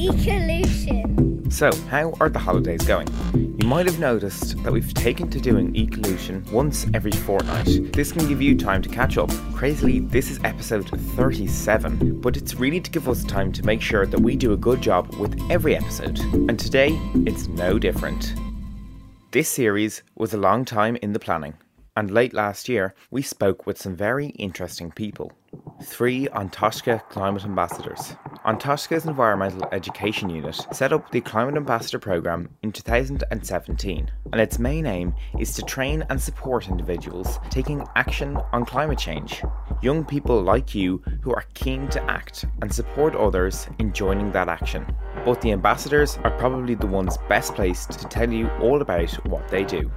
Ecolution. So, how are the holidays going? You might have noticed that we've taken to doing Ecolution once every fortnight. This can give you time to catch up. Crazily, this is episode 37, but it's really to give us time to make sure that we do a good job with every episode. And today, it's no different. This series was a long time in the planning, and late last year, we spoke with some very interesting people. Three An Taisce climate ambassadors. An Taisce's Environmental Education Unit set up the Climate Ambassador Programme in 2017, and its main aim is to train and support individuals taking action on climate change. Young people like you who are keen to act and support others in joining that action. But the ambassadors are probably the ones best placed to tell you all about what they do.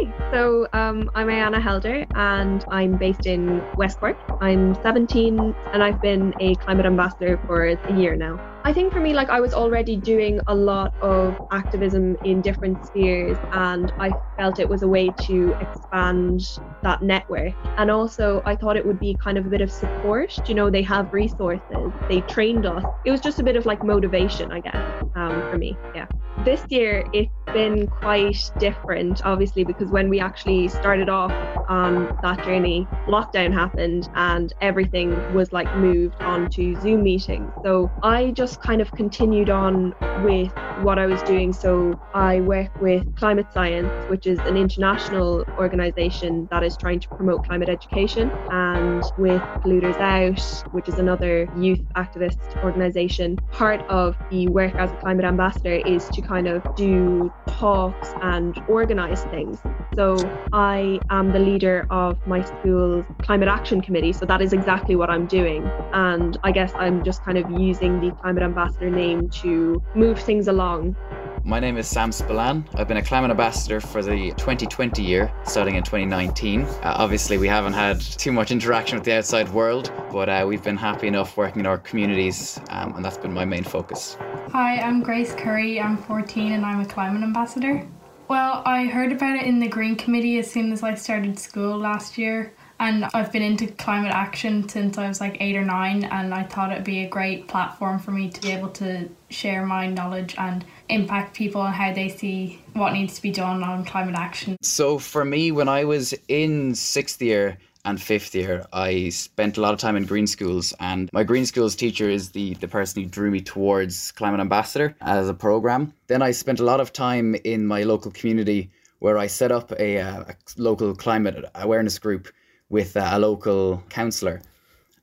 Okay, so um, I'm Ayana Helder and I'm based in West Cork. I'm 17 and I've been a climate ambassador for a year now. I think for me, like I was already doing a lot of activism in different spheres, and I felt it was a way to expand that network. And also, I thought it would be kind of a bit of support. You know, they have resources, they trained us. It was just a bit of like motivation, I guess, um, for me. Yeah. This year, it's been quite different, obviously, because when we actually started off on that journey, lockdown happened and everything was like moved onto Zoom meetings. So I just kind of continued on with what I was doing. So I work with Climate Science, which is an international organization that is trying to promote climate education, and with Polluters Out, which is another youth activist organization. Part of the work as a climate ambassador is to kind of do talks and organize things. So I am the leader of my school's climate action committee. So that is exactly what I'm doing. And I guess I'm just kind of using the climate ambassador name to move things along. My name is Sam Spillane. I've been a climate ambassador for the 2020 year, starting in 2019. Uh, obviously, we haven't had too much interaction with the outside world, but uh, we've been happy enough working in our communities, um, and that's been my main focus. Hi, I'm Grace Curry. I'm 14 and I'm a climate ambassador. Well, I heard about it in the Green Committee as soon as I started school last year and I've been into climate action since I was like eight or nine, and I thought it'd be a great platform for me to be able to share my knowledge and impact people and how they see what needs to be done on climate action. So, for me, when I was in sixth year, and fifth year, I spent a lot of time in green schools, and my green schools teacher is the, the person who drew me towards Climate Ambassador as a program. Then I spent a lot of time in my local community where I set up a, a local climate awareness group with uh, a local councillor.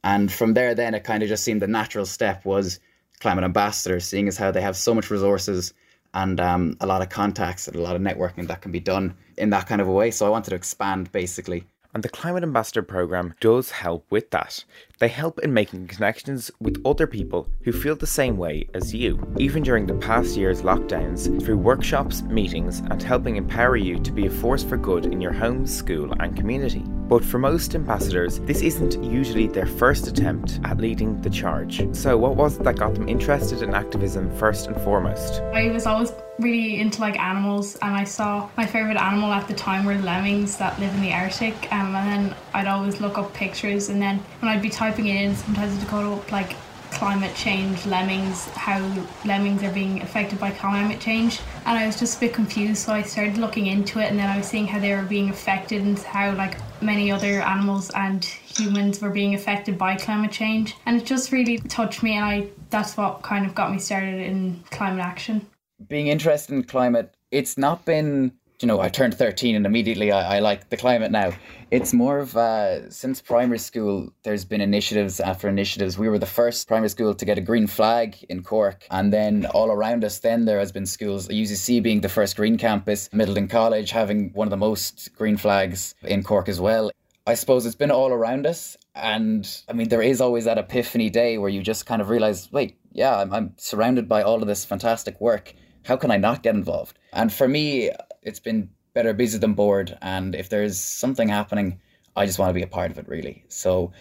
And from there, then it kind of just seemed the natural step was climate ambassador, seeing as how they have so much resources and um, a lot of contacts and a lot of networking that can be done in that kind of a way. So I wanted to expand basically. And the Climate Ambassador program does help with that. They help in making connections with other people who feel the same way as you, even during the past year's lockdowns, through workshops, meetings, and helping empower you to be a force for good in your home, school, and community. But for most ambassadors, this isn't usually their first attempt at leading the charge. So, what was it that got them interested in activism first and foremost? I was always really into like animals, and I saw my favorite animal at the time were lemmings that live in the Arctic. Um, and then I'd always look up pictures, and then when I'd be typing it in, sometimes it'd go up like climate change, lemmings, how lemmings are being affected by climate change. And I was just a bit confused, so I started looking into it, and then I was seeing how they were being affected and how, like, many other animals and humans were being affected by climate change. And it just really touched me, and I that's what kind of got me started in climate action. Being interested in climate, it's not been you know, I turned 13 and immediately I, I like the climate now. It's more of uh, since primary school, there's been initiatives after initiatives. We were the first primary school to get a green flag in Cork. And then all around us, then there has been schools, UCC being the first green campus, Midleton College having one of the most green flags in Cork as well. I suppose it's been all around us. And I mean, there is always that epiphany day where you just kind of realize, wait, yeah, I'm, I'm surrounded by all of this fantastic work. How can I not get involved? And for me, it's been better busy than bored. And if there's something happening, I just want to be a part of it, really. So,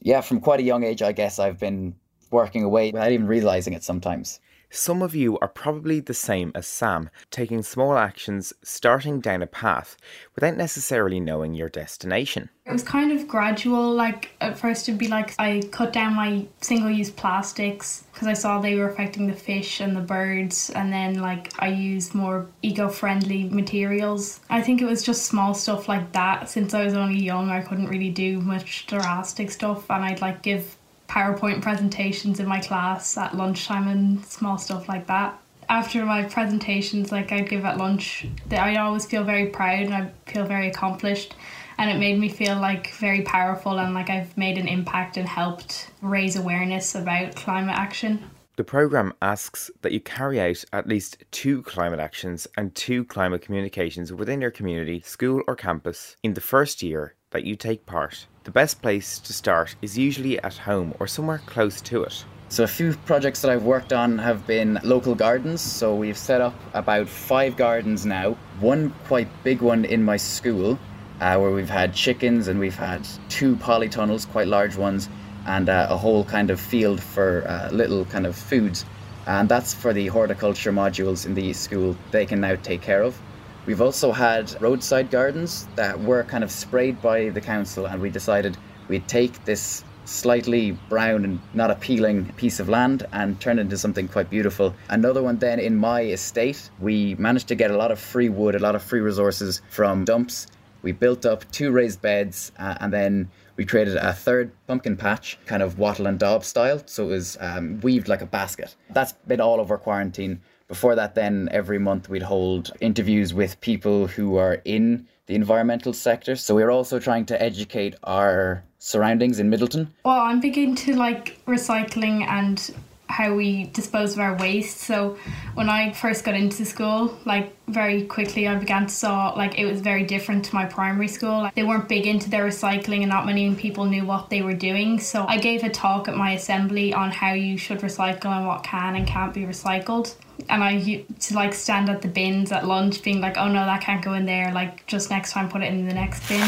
yeah, from quite a young age, I guess I've been working away without even realizing it sometimes. Some of you are probably the same as Sam, taking small actions, starting down a path without necessarily knowing your destination. It was kind of gradual. Like, at first, it'd be like I cut down my single use plastics because I saw they were affecting the fish and the birds. And then, like, I used more eco friendly materials. I think it was just small stuff like that. Since I was only young, I couldn't really do much drastic stuff. And I'd like give PowerPoint presentations in my class at lunchtime and small stuff like that. After my presentations, like I'd give at lunch, I always feel very proud and I feel very accomplished. And it made me feel like very powerful and like I've made an impact and helped raise awareness about climate action. The programme asks that you carry out at least two climate actions and two climate communications within your community, school, or campus in the first year that you take part. The best place to start is usually at home or somewhere close to it. So, a few projects that I've worked on have been local gardens. So, we've set up about five gardens now. One quite big one in my school, uh, where we've had chickens and we've had two polytunnels, quite large ones, and uh, a whole kind of field for uh, little kind of foods. And that's for the horticulture modules in the school, they can now take care of. We've also had roadside gardens that were kind of sprayed by the council, and we decided we'd take this slightly brown and not appealing piece of land and turn it into something quite beautiful. Another one then in my estate, we managed to get a lot of free wood, a lot of free resources from dumps. We built up two raised beds uh, and then we created a third pumpkin patch, kind of wattle and daub style. So it was um, weaved like a basket. That's been all over quarantine. Before that, then every month we'd hold interviews with people who are in the environmental sector. So we're also trying to educate our surroundings in Midleton. Well, I'm big into like recycling and how we dispose of our waste. So when I first got into school, like very quickly I began to saw like it was very different to my primary school. Like, they weren't big into their recycling and not many people knew what they were doing. So I gave a talk at my assembly on how you should recycle and what can and can't be recycled and I to like stand at the bins at lunch being like, oh no, that can't go in there. Like, just next time put it in the next bin.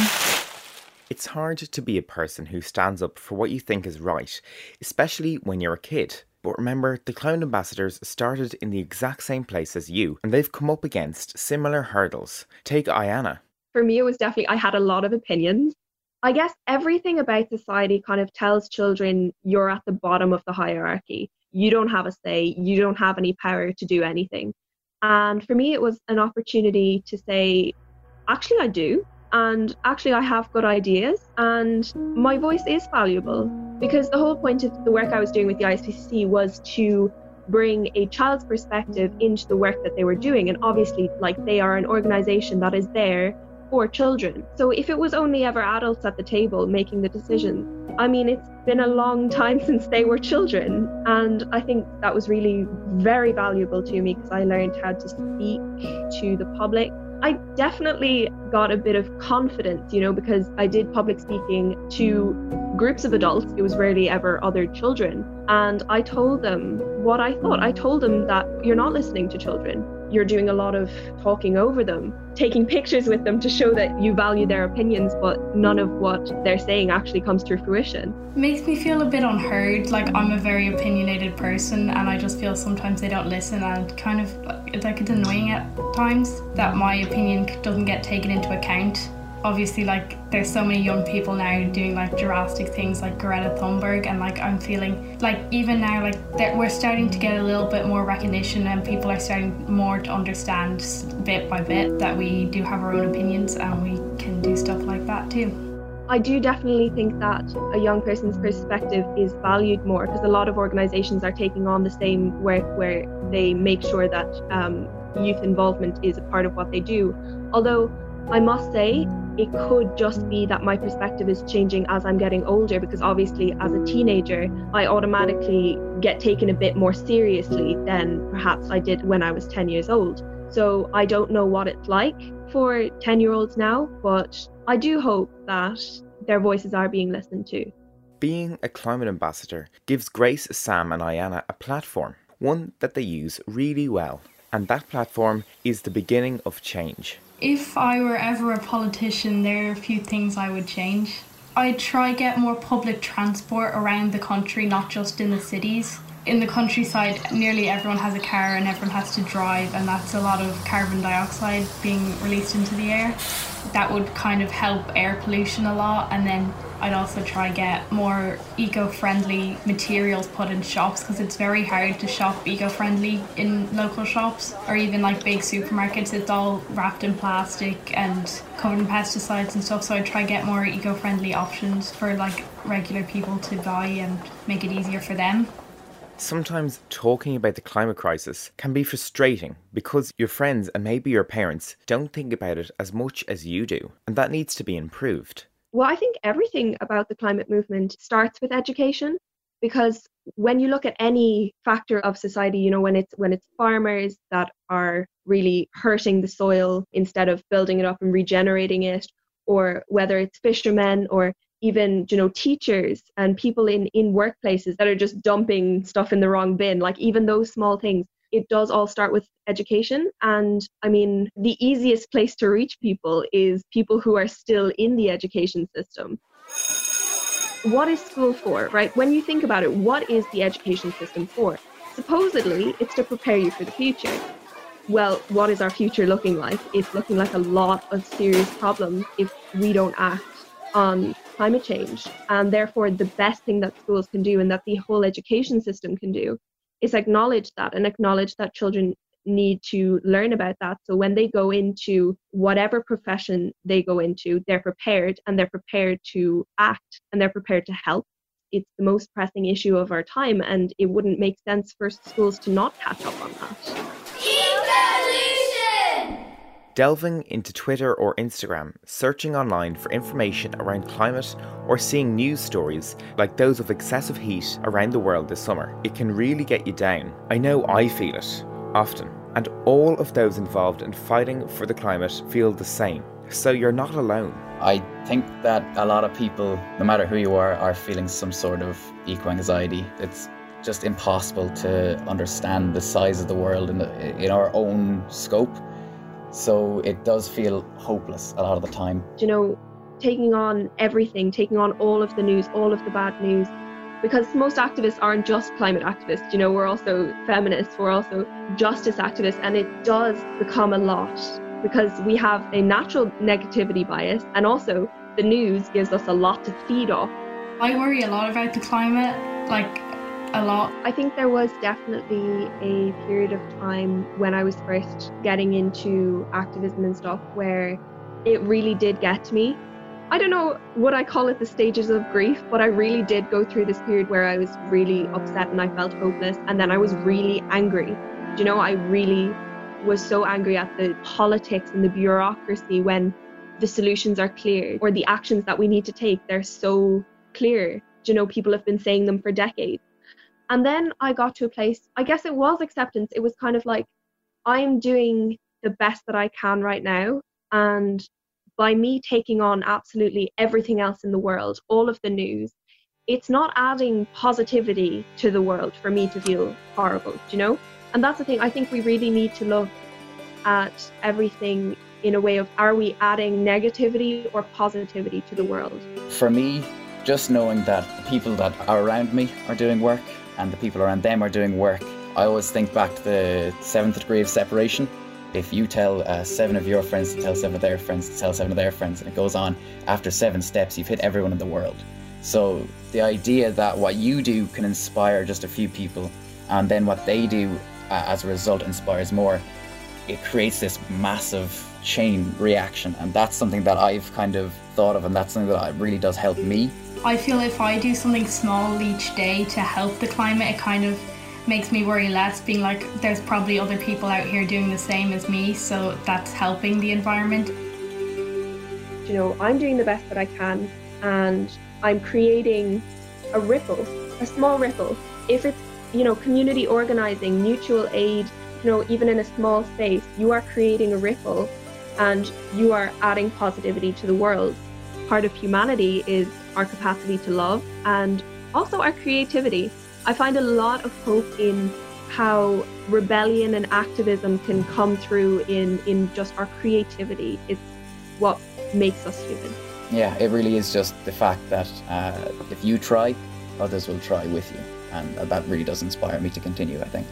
It's hard to be a person who stands up for what you think is right, especially when you're a kid. But remember, the Climate Ambassadors started in the exact same place as you, and they've come up against similar hurdles. Take Ayana. For me, it was definitely, I had a lot of opinions. I guess everything about society kind of tells children you're at the bottom of the hierarchy you don't have a say, you don't have any power to do anything. And for me, it was an opportunity to say, actually, I do. And actually, I have good ideas, and my voice is valuable because the whole point of the work I was doing with the ISPCC was to bring a child's perspective into the work that they were doing. And obviously, like they are an organization that is there for children. So if it was only ever adults at the table making the decisions, I mean, it's been a long time since they were children. And I think that was really very valuable to me because I learned how to speak to the public. I definitely got a bit of confidence, you know, because I did public speaking to groups of adults. It was rarely ever other children. And I told them what I thought. I told them that you're not listening to children you're doing a lot of talking over them, taking pictures with them to show that you value their opinions, but none of what they're saying actually comes to fruition. It makes me feel a bit unheard. Like I'm a very opinionated person, and I just feel sometimes they don't listen, and kind of like it's annoying at times that my opinion doesn't get taken into account obviously like there's so many young people now doing like drastic things like Greta Thunberg and like I'm feeling like even now like that we're starting to get a little bit more recognition and people are starting more to understand bit by bit that we do have our own opinions and we can do stuff like that too. I do definitely think that a young person's perspective is valued more because a lot of organizations are taking on the same work where they make sure that um, youth involvement is a part of what they do. Although I must say, it could just be that my perspective is changing as I'm getting older because obviously, as a teenager, I automatically get taken a bit more seriously than perhaps I did when I was 10 years old. So I don't know what it's like for 10 year olds now, but I do hope that their voices are being listened to. Being a climate ambassador gives Grace, Sam, and Ayana a platform, one that they use really well. And that platform is the beginning of change. If I were ever a politician, there are a few things I would change. I'd try get more public transport around the country, not just in the cities. in the countryside, nearly everyone has a car and everyone has to drive, and that's a lot of carbon dioxide being released into the air. That would kind of help air pollution a lot, and then I'd also try get more eco-friendly materials put in shops because it's very hard to shop eco-friendly in local shops or even like big supermarkets. It's all wrapped in plastic and covered in pesticides and stuff. So I'd try get more eco-friendly options for like regular people to buy and make it easier for them. Sometimes talking about the climate crisis can be frustrating because your friends and maybe your parents don't think about it as much as you do, and that needs to be improved. Well, I think everything about the climate movement starts with education because when you look at any factor of society, you know, when it's when it's farmers that are really hurting the soil instead of building it up and regenerating it, or whether it's fishermen or even you know teachers and people in in workplaces that are just dumping stuff in the wrong bin like even those small things it does all start with education. And I mean, the easiest place to reach people is people who are still in the education system. What is school for, right? When you think about it, what is the education system for? Supposedly, it's to prepare you for the future. Well, what is our future looking like? It's looking like a lot of serious problems if we don't act on climate change. And therefore, the best thing that schools can do and that the whole education system can do is acknowledge that and acknowledge that children need to learn about that. So when they go into whatever profession they go into, they're prepared and they're prepared to act and they're prepared to help. It's the most pressing issue of our time, and it wouldn't make sense for schools to not catch up on that. Delving into Twitter or Instagram, searching online for information around climate, or seeing news stories like those of excessive heat around the world this summer. It can really get you down. I know I feel it often, and all of those involved in fighting for the climate feel the same. So you're not alone. I think that a lot of people, no matter who you are, are feeling some sort of eco anxiety. It's just impossible to understand the size of the world in, the, in our own scope so it does feel hopeless a lot of the time. You know, taking on everything, taking on all of the news, all of the bad news, because most activists aren't just climate activists, you know, we're also feminists, we're also justice activists, and it does become a lot because we have a natural negativity bias, and also the news gives us a lot to feed off. I worry a lot about the climate. Like, a lot. I think there was definitely a period of time when I was first getting into activism and stuff where it really did get to me. I don't know what I call it the stages of grief, but I really did go through this period where I was really upset and I felt hopeless. And then I was really angry. You know, I really was so angry at the politics and the bureaucracy when the solutions are clear or the actions that we need to take, they're so clear. You know, people have been saying them for decades. And then I got to a place, I guess it was acceptance. It was kind of like, I'm doing the best that I can right now. And by me taking on absolutely everything else in the world, all of the news, it's not adding positivity to the world for me to feel horrible, do you know? And that's the thing, I think we really need to look at everything in a way of are we adding negativity or positivity to the world? For me, just knowing that the people that are around me are doing work and the people around them are doing work. I always think back to the seventh degree of separation. If you tell uh, seven of your friends to tell seven of their friends to tell seven of their friends, and it goes on, after seven steps, you've hit everyone in the world. So the idea that what you do can inspire just a few people, and then what they do uh, as a result inspires more, it creates this massive chain reaction. And that's something that I've kind of thought of, and that's something that really does help me I feel if I do something small each day to help the climate, it kind of makes me worry less, being like, there's probably other people out here doing the same as me, so that's helping the environment. You know, I'm doing the best that I can, and I'm creating a ripple, a small ripple. If it's, you know, community organizing, mutual aid, you know, even in a small space, you are creating a ripple and you are adding positivity to the world. Part of humanity is our capacity to love, and also our creativity. I find a lot of hope in how rebellion and activism can come through in, in just our creativity. It's what makes us human. Yeah, it really is just the fact that uh, if you try, others will try with you. and that really does inspire me to continue, I think.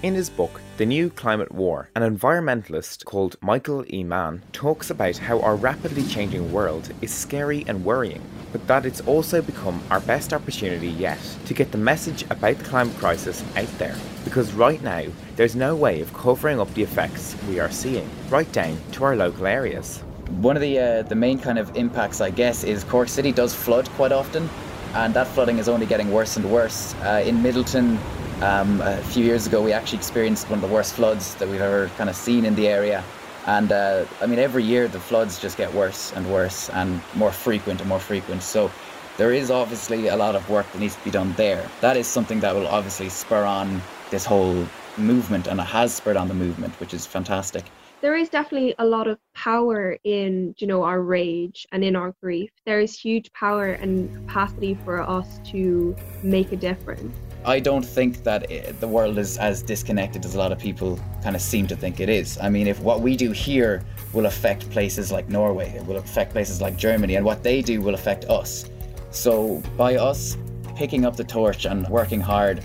In his book, The New Climate War, an environmentalist called Michael E. Mann talks about how our rapidly changing world is scary and worrying, but that it's also become our best opportunity yet to get the message about the climate crisis out there. Because right now, there's no way of covering up the effects we are seeing, right down to our local areas. One of the uh, the main kind of impacts, I guess, is Cork City does flood quite often, and that flooding is only getting worse and worse. Uh, in Midleton, um, a few years ago, we actually experienced one of the worst floods that we've ever kind of seen in the area. And uh, I mean, every year the floods just get worse and worse and more frequent and more frequent. So there is obviously a lot of work that needs to be done there. That is something that will obviously spur on this whole movement, and it has spurred on the movement, which is fantastic there is definitely a lot of power in you know our rage and in our grief there is huge power and capacity for us to make a difference I don't think that it, the world is as disconnected as a lot of people kind of seem to think it is. I mean, if what we do here will affect places like Norway, it will affect places like Germany, and what they do will affect us. So, by us picking up the torch and working hard,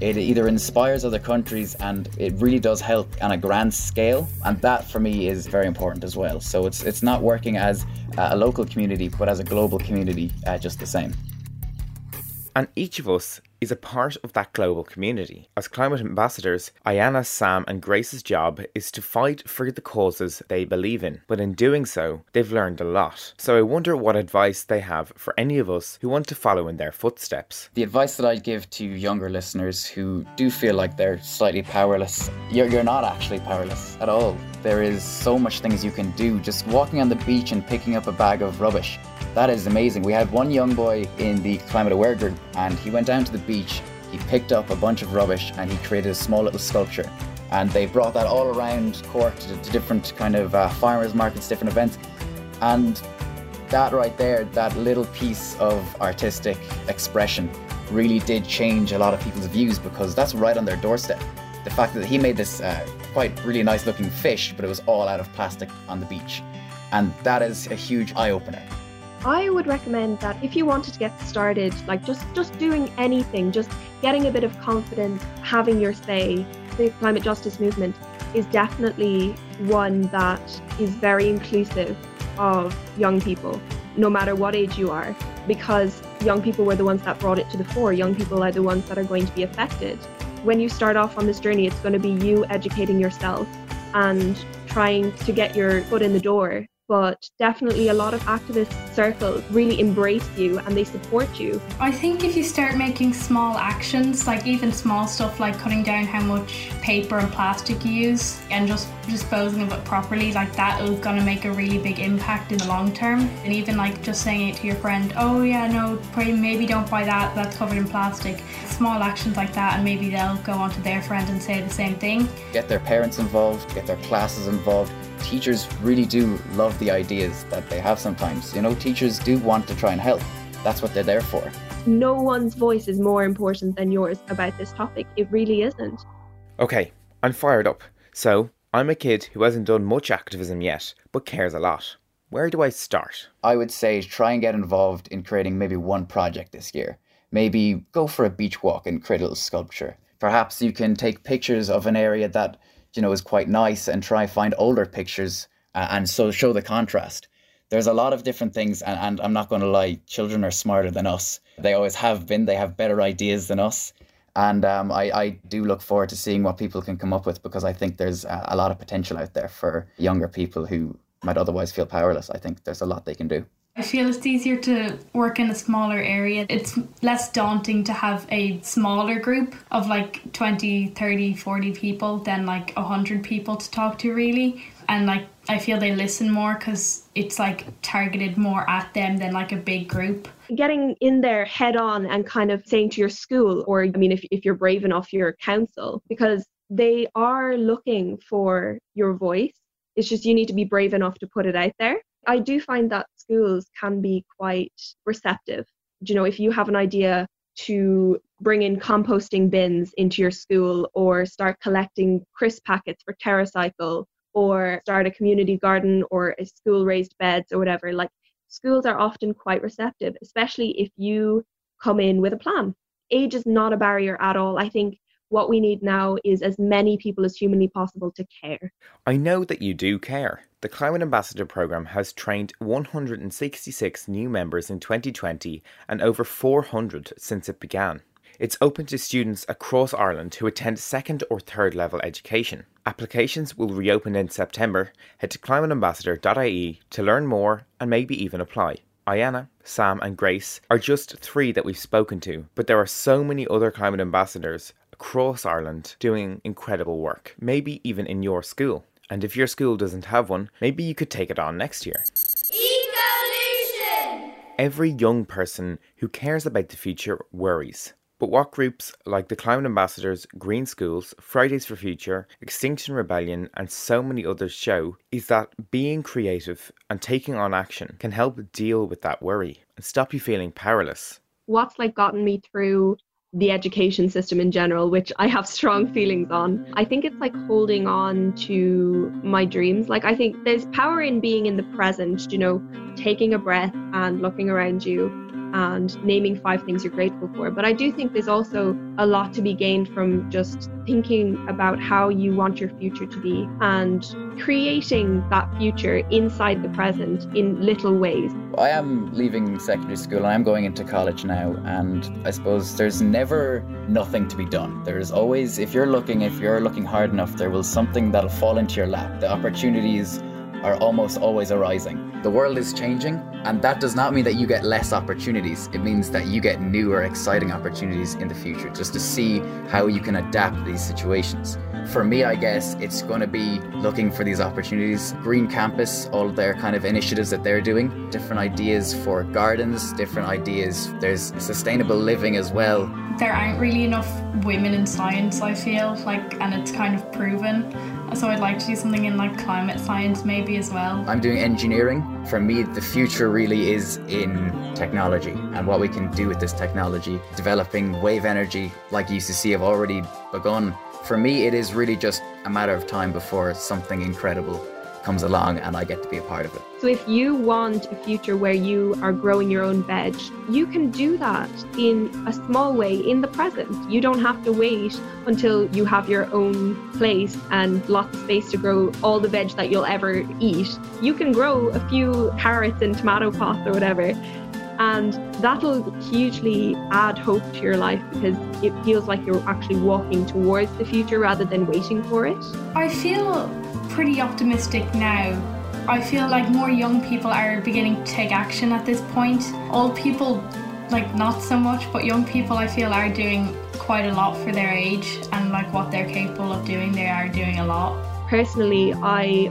it either inspires other countries and it really does help on a grand scale, and that for me is very important as well. So it's it's not working as a local community, but as a global community, uh, just the same. And each of us is a part of that global community. As climate ambassadors, Ayana, Sam, and Grace's job is to fight for the causes they believe in. But in doing so, they've learned a lot. So I wonder what advice they have for any of us who want to follow in their footsteps. The advice that I'd give to younger listeners who do feel like they're slightly powerless, you're, you're not actually powerless at all. There is so much things you can do. Just walking on the beach and picking up a bag of rubbish that is amazing. We had one young boy in the climate aware group, and he went down to the beach. He picked up a bunch of rubbish and he created a small little sculpture. And they brought that all around Cork to, to different kind of uh, farmers markets, different events. And that right there, that little piece of artistic expression, really did change a lot of people's views because that's right on their doorstep. The fact that he made this uh, quite really nice looking fish, but it was all out of plastic on the beach. And that is a huge eye opener. I would recommend that if you wanted to get started, like just just doing anything, just getting a bit of confidence, having your say, the climate justice movement is definitely one that is very inclusive of young people, no matter what age you are, because young people were the ones that brought it to the fore. Young people are the ones that are going to be affected. When you start off on this journey, it's going to be you educating yourself and trying to get your foot in the door but definitely a lot of activist circles really embrace you and they support you. I think if you start making small actions, like even small stuff like cutting down how much paper and plastic you use and just disposing of it properly, like that is going to make a really big impact in the long term. And even like just saying it to your friend, oh yeah, no, maybe don't buy that, that's covered in plastic. Small actions like that, and maybe they'll go on to their friend and say the same thing. Get their parents involved, get their classes involved teachers really do love the ideas that they have sometimes. You know, teachers do want to try and help. That's what they're there for. No one's voice is more important than yours about this topic. It really isn't. Okay, I'm fired up. So, I'm a kid who hasn't done much activism yet, but cares a lot. Where do I start? I would say try and get involved in creating maybe one project this year. Maybe go for a beach walk and create a little sculpture. Perhaps you can take pictures of an area that you know is quite nice and try find older pictures uh, and so show the contrast. There's a lot of different things and, and i'm not going to lie children are smarter than us. They always have been they have better ideas than us. And um, I, I do look forward to seeing what people can come up with because i think there's a, a lot of potential out there for younger people who might otherwise feel powerless. I think there's a lot they can do I feel it's easier to work in a smaller area. It's less daunting to have a smaller group of like 20, 30, 40 people than like 100 people to talk to, really. And like, I feel they listen more because it's like targeted more at them than like a big group. Getting in there head on and kind of saying to your school, or I mean, if, if you're brave enough, your council, because they are looking for your voice. It's just you need to be brave enough to put it out there. I do find that schools can be quite receptive. You know, if you have an idea to bring in composting bins into your school or start collecting crisp packets for TerraCycle or start a community garden or a school raised beds or whatever, like schools are often quite receptive, especially if you come in with a plan. age is not a barrier at all. I think what we need now is as many people as humanly possible to care. I know that you do care. The Climate Ambassador Programme has trained 166 new members in 2020 and over 400 since it began. It's open to students across Ireland who attend second or third level education. Applications will reopen in September. Head to climateambassador.ie to learn more and maybe even apply. Ayana, Sam, and Grace are just three that we've spoken to, but there are so many other climate ambassadors across Ireland doing incredible work, maybe even in your school. And if your school doesn't have one, maybe you could take it on next year. Ecolution! Every young person who cares about the future worries. But what groups like the Climate Ambassadors, Green Schools, Fridays for Future, Extinction Rebellion, and so many others show is that being creative and taking on action can help deal with that worry and stop you feeling powerless. What's like gotten me through the education system in general, which I have strong feelings on. I think it's like holding on to my dreams. Like, I think there's power in being in the present, you know, taking a breath and looking around you and naming five things you're grateful for. But I do think there's also a lot to be gained from just thinking about how you want your future to be and creating that future inside the present in little ways. I am leaving secondary school and I'm going into college now, and I suppose there's never nothing to be done. There's always, if you're looking, if you're looking hard enough, there will something that'll fall into your lap. The opportunities are almost always arising. The world is changing, and that does not mean that you get less opportunities. It means that you get newer, exciting opportunities in the future just to see how you can adapt these situations. For me, I guess it's going to be looking for these opportunities. Green Campus, all their kind of initiatives that they're doing, different ideas for gardens, different ideas. There's sustainable living as well. There aren't really enough women in science, I feel like, and it's kind of proven. So I'd like to do something in like climate science maybe as well. I'm doing engineering. For me, the future really is in technology and what we can do with this technology. Developing wave energy, like UCC have already begun. For me, it is really just a matter of time before something incredible comes along and I get to be a part of it. So, if you want a future where you are growing your own veg, you can do that in a small way in the present. You don't have to wait until you have your own place and lots of space to grow all the veg that you'll ever eat. You can grow a few carrots and tomato pots or whatever. And that'll hugely add hope to your life because it feels like you're actually walking towards the future rather than waiting for it. I feel pretty optimistic now. I feel like more young people are beginning to take action at this point. Old people, like, not so much, but young people, I feel, are doing quite a lot for their age and, like, what they're capable of doing, they are doing a lot. Personally, I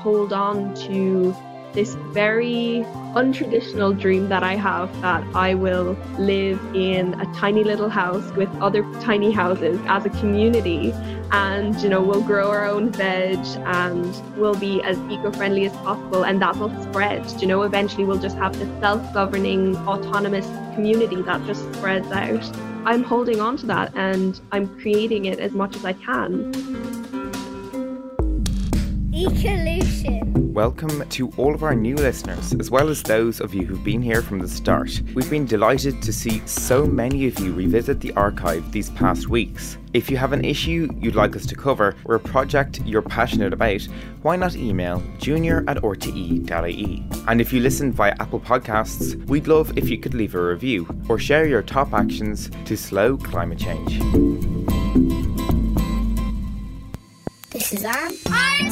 hold on to this very untraditional dream that I have that I will live in a tiny little house with other tiny houses as a community. And you know we'll grow our own veg and we'll be as eco-friendly as possible and that will spread. You know eventually we'll just have this self-governing autonomous community that just spreads out. I'm holding on to that and i'm creating it as much as i can Ecolution. Welcome to all of our new listeners, as well as those of you who've been here from the start. We've been delighted to see so many of you revisit the archive these past weeks. If you have an issue you'd like us to cover or a project you're passionate about, why not email junior at rte.ie? And if you listen via Apple Podcasts, we'd love if you could leave a review or share your top actions to slow climate change. This is our RT